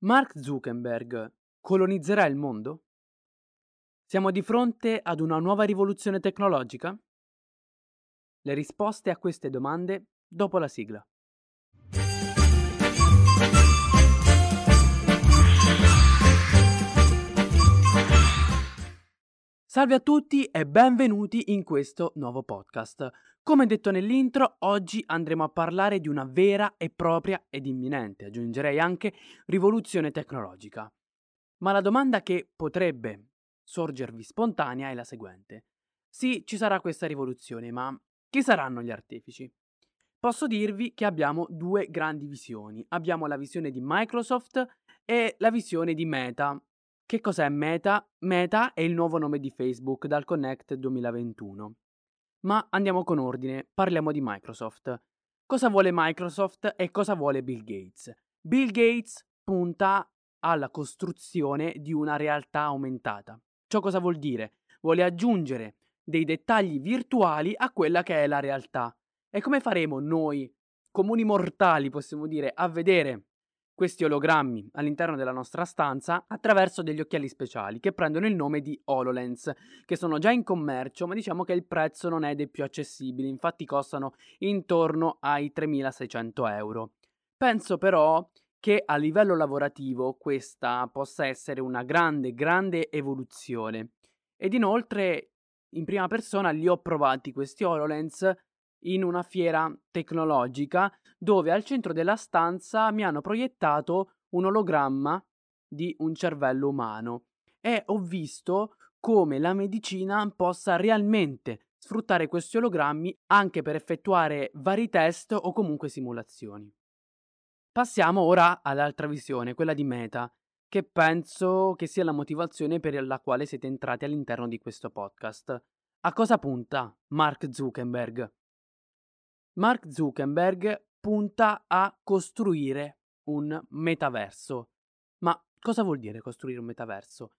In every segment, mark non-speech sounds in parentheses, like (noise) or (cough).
Mark Zuckerberg colonizzerà il mondo? Siamo di fronte ad una nuova rivoluzione tecnologica? Le risposte a queste domande dopo la sigla. Salve a tutti e benvenuti in questo nuovo podcast. Come detto nell'intro, oggi andremo a parlare di una vera e propria ed imminente, aggiungerei anche, rivoluzione tecnologica. Ma la domanda che potrebbe sorgervi spontanea è la seguente. Sì, ci sarà questa rivoluzione, ma chi saranno gli artefici? Posso dirvi che abbiamo due grandi visioni. Abbiamo la visione di Microsoft e la visione di Meta, che cos'è Meta? Meta è il nuovo nome di Facebook dal Connect 2021. Ma andiamo con ordine, parliamo di Microsoft. Cosa vuole Microsoft e cosa vuole Bill Gates? Bill Gates punta alla costruzione di una realtà aumentata. Ciò cosa vuol dire? Vuole aggiungere dei dettagli virtuali a quella che è la realtà. E come faremo noi, comuni mortali, possiamo dire, a vedere questi ologrammi all'interno della nostra stanza attraverso degli occhiali speciali che prendono il nome di HoloLens, che sono già in commercio, ma diciamo che il prezzo non è dei più accessibili, infatti costano intorno ai 3600 euro. Penso però che a livello lavorativo questa possa essere una grande, grande evoluzione. Ed inoltre, in prima persona, li ho provati questi HoloLens in una fiera tecnologica dove al centro della stanza mi hanno proiettato un ologramma di un cervello umano e ho visto come la medicina possa realmente sfruttare questi ologrammi anche per effettuare vari test o comunque simulazioni. Passiamo ora all'altra visione, quella di Meta, che penso che sia la motivazione per la quale siete entrati all'interno di questo podcast. A cosa punta Mark Zuckerberg? Mark Zuckerberg punta a costruire un metaverso. Ma cosa vuol dire costruire un metaverso?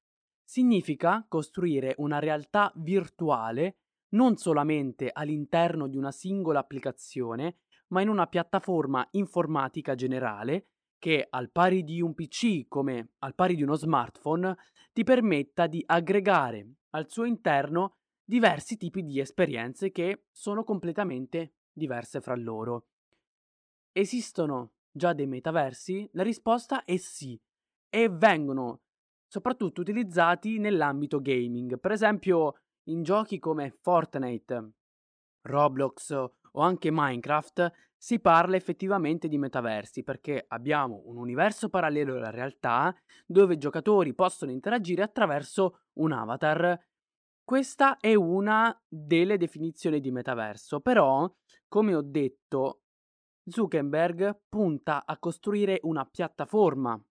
Significa costruire una realtà virtuale non solamente all'interno di una singola applicazione, ma in una piattaforma informatica generale che, al pari di un PC come al pari di uno smartphone, ti permetta di aggregare al suo interno diversi tipi di esperienze che sono completamente diverse fra loro. Esistono già dei metaversi? La risposta è sì e vengono soprattutto utilizzati nell'ambito gaming, per esempio in giochi come Fortnite, Roblox o anche Minecraft si parla effettivamente di metaversi perché abbiamo un universo parallelo alla realtà dove i giocatori possono interagire attraverso un avatar questa è una delle definizioni di metaverso, però, come ho detto, Zuckerberg punta a costruire una piattaforma,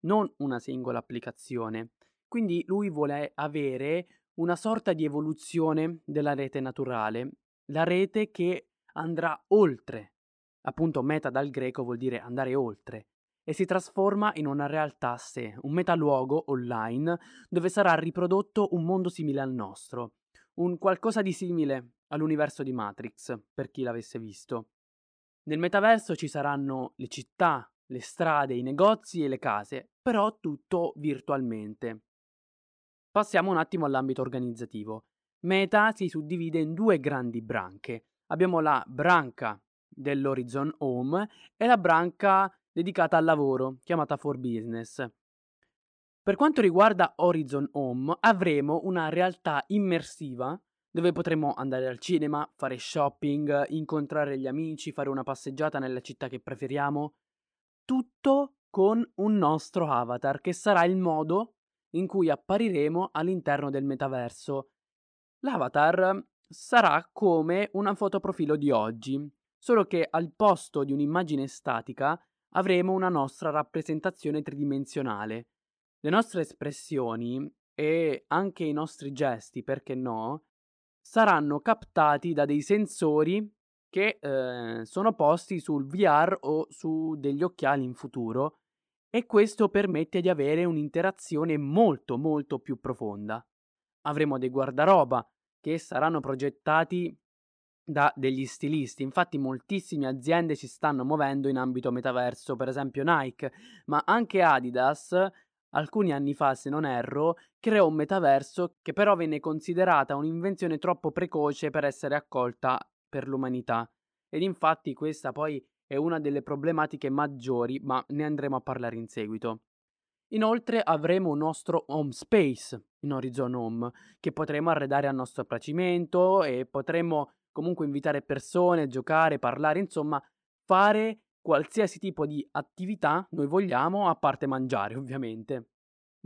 non una singola applicazione. Quindi lui vuole avere una sorta di evoluzione della rete naturale, la rete che andrà oltre. Appunto, meta dal greco vuol dire andare oltre e si trasforma in una realtà a sé, un metaluogo online dove sarà riprodotto un mondo simile al nostro, un qualcosa di simile all'universo di Matrix, per chi l'avesse visto. Nel metaverso ci saranno le città, le strade, i negozi e le case, però tutto virtualmente. Passiamo un attimo all'ambito organizzativo. Meta si suddivide in due grandi branche. Abbiamo la branca dell'Horizon Home e la branca dedicata al lavoro, chiamata For Business. Per quanto riguarda Horizon Home, avremo una realtà immersiva dove potremo andare al cinema, fare shopping, incontrare gli amici, fare una passeggiata nella città che preferiamo. Tutto con un nostro avatar, che sarà il modo in cui appariremo all'interno del metaverso. L'avatar sarà come una fotoprofilo di oggi, solo che al posto di un'immagine statica avremo una nostra rappresentazione tridimensionale. Le nostre espressioni e anche i nostri gesti, perché no, saranno captati da dei sensori che eh, sono posti sul VR o su degli occhiali in futuro e questo permette di avere un'interazione molto molto più profonda. Avremo dei guardaroba che saranno progettati da degli stilisti. Infatti moltissime aziende si stanno muovendo in ambito metaverso, per esempio Nike, ma anche Adidas alcuni anni fa, se non erro, creò un metaverso che però venne considerata un'invenzione troppo precoce per essere accolta per l'umanità. Ed infatti questa poi è una delle problematiche maggiori, ma ne andremo a parlare in seguito. Inoltre avremo un nostro home space in Horizon Home che potremo arredare a nostro piacimento e potremo comunque invitare persone, giocare, parlare, insomma, fare qualsiasi tipo di attività noi vogliamo, a parte mangiare (laughs) ovviamente.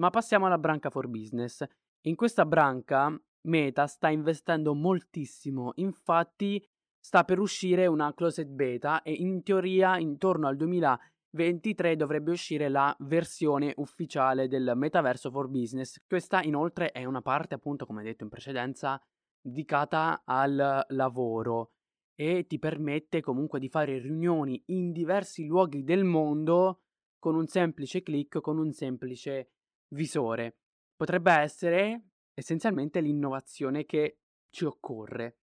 Ma passiamo alla branca for business. In questa branca Meta sta investendo moltissimo, infatti sta per uscire una closet beta e in teoria intorno al 2023 dovrebbe uscire la versione ufficiale del metaverso for business. Questa inoltre è una parte appunto come detto in precedenza dedicata al lavoro e ti permette comunque di fare riunioni in diversi luoghi del mondo con un semplice clic, con un semplice visore. Potrebbe essere essenzialmente l'innovazione che ci occorre.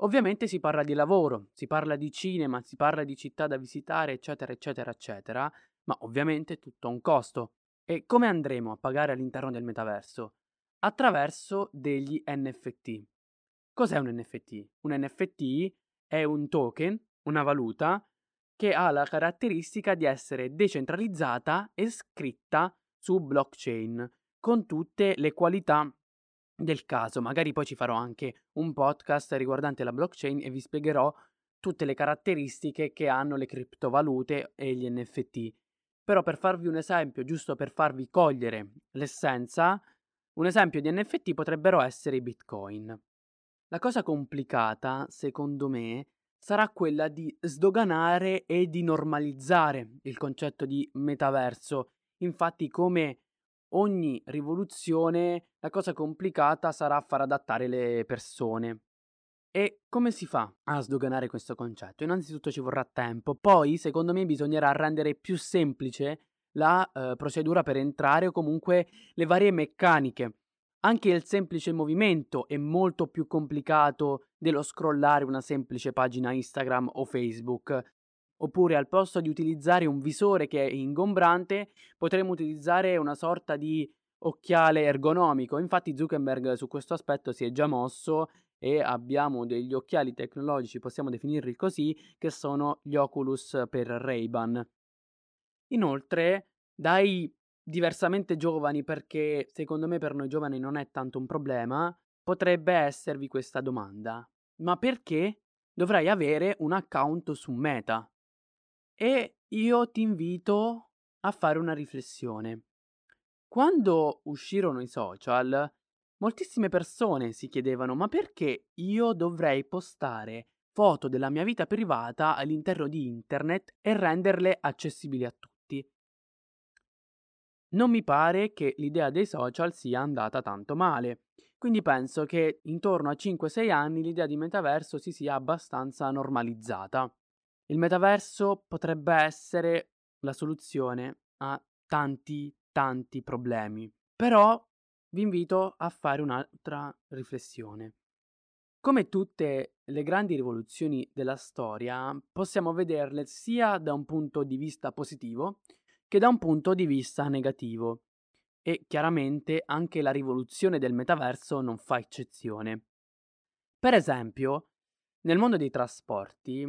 Ovviamente si parla di lavoro, si parla di cinema, si parla di città da visitare, eccetera, eccetera, eccetera, ma ovviamente tutto ha un costo. E come andremo a pagare all'interno del metaverso? Attraverso degli NFT. Cos'è un NFT? Un NFT è un token, una valuta, che ha la caratteristica di essere decentralizzata e scritta su blockchain, con tutte le qualità del caso. Magari poi ci farò anche un podcast riguardante la blockchain e vi spiegherò tutte le caratteristiche che hanno le criptovalute e gli NFT. Però per farvi un esempio, giusto per farvi cogliere l'essenza, un esempio di NFT potrebbero essere i bitcoin. La cosa complicata, secondo me, sarà quella di sdoganare e di normalizzare il concetto di metaverso. Infatti, come ogni rivoluzione, la cosa complicata sarà far adattare le persone. E come si fa a sdoganare questo concetto? Innanzitutto ci vorrà tempo, poi secondo me bisognerà rendere più semplice la eh, procedura per entrare o comunque le varie meccaniche anche il semplice movimento è molto più complicato dello scrollare una semplice pagina Instagram o Facebook. Oppure al posto di utilizzare un visore che è ingombrante, potremmo utilizzare una sorta di occhiale ergonomico. Infatti Zuckerberg su questo aspetto si è già mosso e abbiamo degli occhiali tecnologici, possiamo definirli così, che sono gli Oculus per Ray-Ban. Inoltre, dai diversamente giovani, perché secondo me per noi giovani non è tanto un problema, potrebbe esservi questa domanda. Ma perché dovrei avere un account su Meta? E io ti invito a fare una riflessione. Quando uscirono i social, moltissime persone si chiedevano ma perché io dovrei postare foto della mia vita privata all'interno di internet e renderle accessibili a tutti? Non mi pare che l'idea dei social sia andata tanto male. Quindi penso che intorno a 5-6 anni l'idea di metaverso si sia abbastanza normalizzata. Il metaverso potrebbe essere la soluzione a tanti, tanti problemi. Però vi invito a fare un'altra riflessione. Come tutte le grandi rivoluzioni della storia, possiamo vederle sia da un punto di vista positivo, che da un punto di vista negativo. E chiaramente anche la rivoluzione del metaverso non fa eccezione. Per esempio, nel mondo dei trasporti,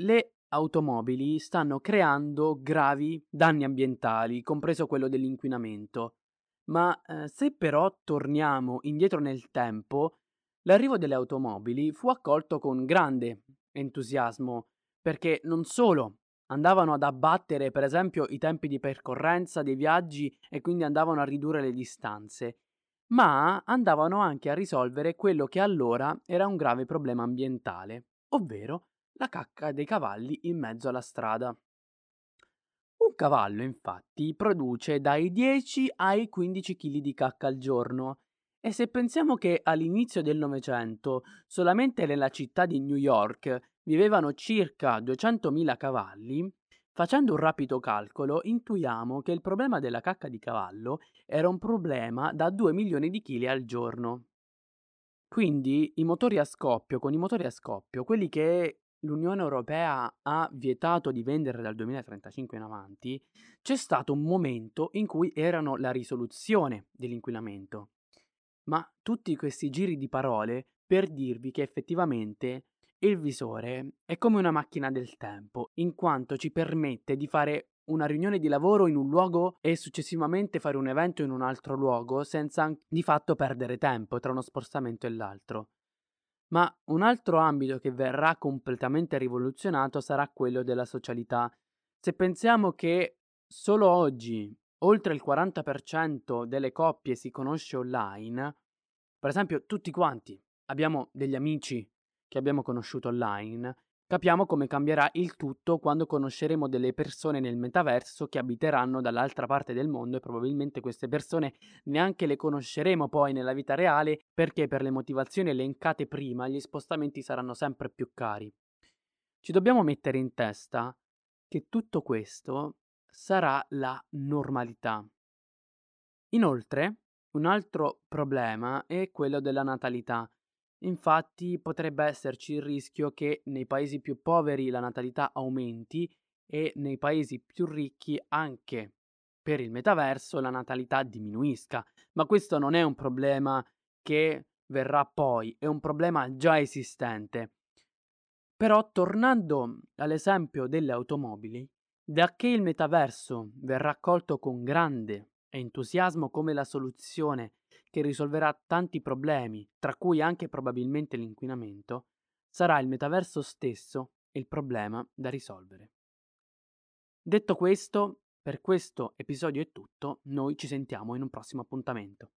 le automobili stanno creando gravi danni ambientali, compreso quello dell'inquinamento. Ma eh, se però torniamo indietro nel tempo, l'arrivo delle automobili fu accolto con grande entusiasmo, perché non solo andavano ad abbattere per esempio i tempi di percorrenza dei viaggi e quindi andavano a ridurre le distanze, ma andavano anche a risolvere quello che allora era un grave problema ambientale, ovvero la cacca dei cavalli in mezzo alla strada. Un cavallo infatti produce dai 10 ai 15 kg di cacca al giorno e se pensiamo che all'inizio del Novecento solamente nella città di New York vivevano circa 200.000 cavalli, facendo un rapido calcolo intuiamo che il problema della cacca di cavallo era un problema da 2 milioni di chili al giorno. Quindi i motori a scoppio, con i motori a scoppio, quelli che l'Unione Europea ha vietato di vendere dal 2035 in avanti, c'è stato un momento in cui erano la risoluzione dell'inquinamento. Ma tutti questi giri di parole per dirvi che effettivamente il visore è come una macchina del tempo, in quanto ci permette di fare una riunione di lavoro in un luogo e successivamente fare un evento in un altro luogo senza di fatto perdere tempo tra uno spostamento e l'altro. Ma un altro ambito che verrà completamente rivoluzionato sarà quello della socialità. Se pensiamo che solo oggi oltre il 40% delle coppie si conosce online, per esempio tutti quanti abbiamo degli amici che abbiamo conosciuto online, capiamo come cambierà il tutto quando conosceremo delle persone nel metaverso che abiteranno dall'altra parte del mondo e probabilmente queste persone neanche le conosceremo poi nella vita reale perché per le motivazioni elencate prima gli spostamenti saranno sempre più cari. Ci dobbiamo mettere in testa che tutto questo sarà la normalità. Inoltre, un altro problema è quello della natalità. Infatti potrebbe esserci il rischio che nei paesi più poveri la natalità aumenti e nei paesi più ricchi anche per il metaverso la natalità diminuisca, ma questo non è un problema che verrà poi, è un problema già esistente. Però tornando all'esempio delle automobili, da che il metaverso verrà accolto con grande entusiasmo come la soluzione che risolverà tanti problemi, tra cui anche probabilmente l'inquinamento, sarà il metaverso stesso il problema da risolvere. Detto questo, per questo episodio è tutto, noi ci sentiamo in un prossimo appuntamento.